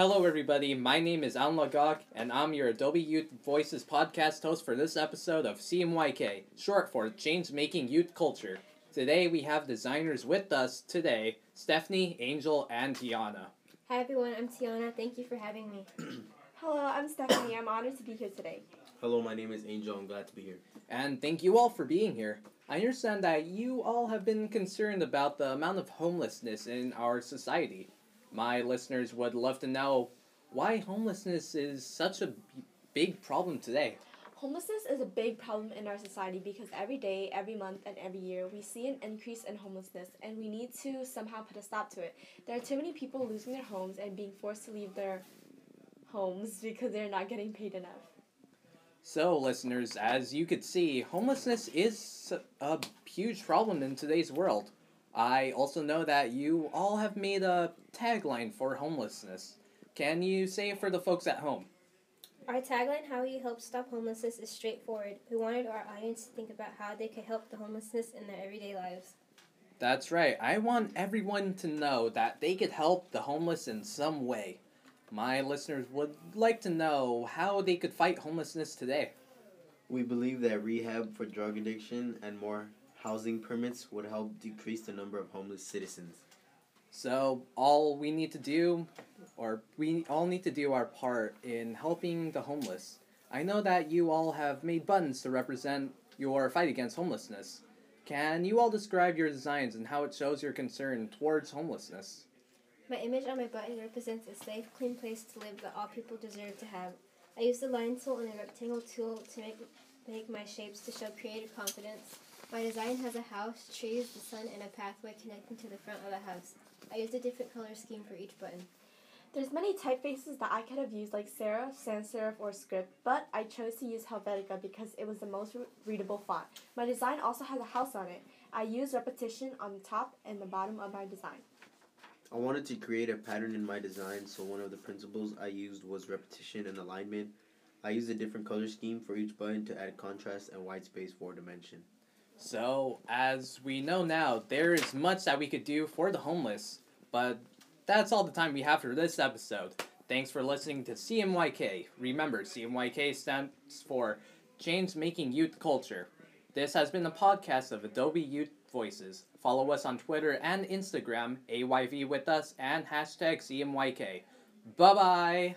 Hello, everybody. My name is Alan Lagok, and I'm your Adobe Youth Voices podcast host for this episode of CMYK, short for Change Making Youth Culture. Today, we have designers with us today Stephanie, Angel, and Tiana. Hi everyone, I'm Tiana. Thank you for having me. Hello, I'm Stephanie. I'm honored to be here today. Hello, my name is Angel. I'm glad to be here. And thank you all for being here. I understand that you all have been concerned about the amount of homelessness in our society. My listeners would love to know why homelessness is such a big problem today. Homelessness is a big problem in our society because every day, every month, and every year we see an increase in homelessness and we need to somehow put a stop to it. There are too many people losing their homes and being forced to leave their homes because they're not getting paid enough. So, listeners, as you could see, homelessness is a huge problem in today's world. I also know that you all have made a tagline for homelessness. Can you say it for the folks at home? Our tagline, How You Help Stop Homelessness, is straightforward. We wanted our audience to think about how they could help the homelessness in their everyday lives. That's right. I want everyone to know that they could help the homeless in some way. My listeners would like to know how they could fight homelessness today. We believe that rehab for drug addiction and more housing permits would help decrease the number of homeless citizens. So, all we need to do, or we all need to do our part in helping the homeless. I know that you all have made buttons to represent your fight against homelessness. Can you all describe your designs and how it shows your concern towards homelessness? My image on my button represents a safe, clean place to live that all people deserve to have. I used a line tool and a rectangle tool to make, make my shapes to show creative confidence. My design has a house, trees, the sun, and a pathway connecting to the front of the house. I used a different color scheme for each button. There's many typefaces that I could have used like serif, sans serif, or script, but I chose to use Helvetica because it was the most re- readable font. My design also has a house on it. I used repetition on the top and the bottom of my design. I wanted to create a pattern in my design, so one of the principles I used was repetition and alignment. I used a different color scheme for each button to add contrast and white space for dimension. So, as we know now, there is much that we could do for the homeless, but that's all the time we have for this episode. Thanks for listening to CMYK. Remember, CMYK stands for Change Making Youth Culture. This has been a podcast of Adobe Youth Voices. Follow us on Twitter and Instagram, AYV with us, and hashtag CMYK. Bye bye!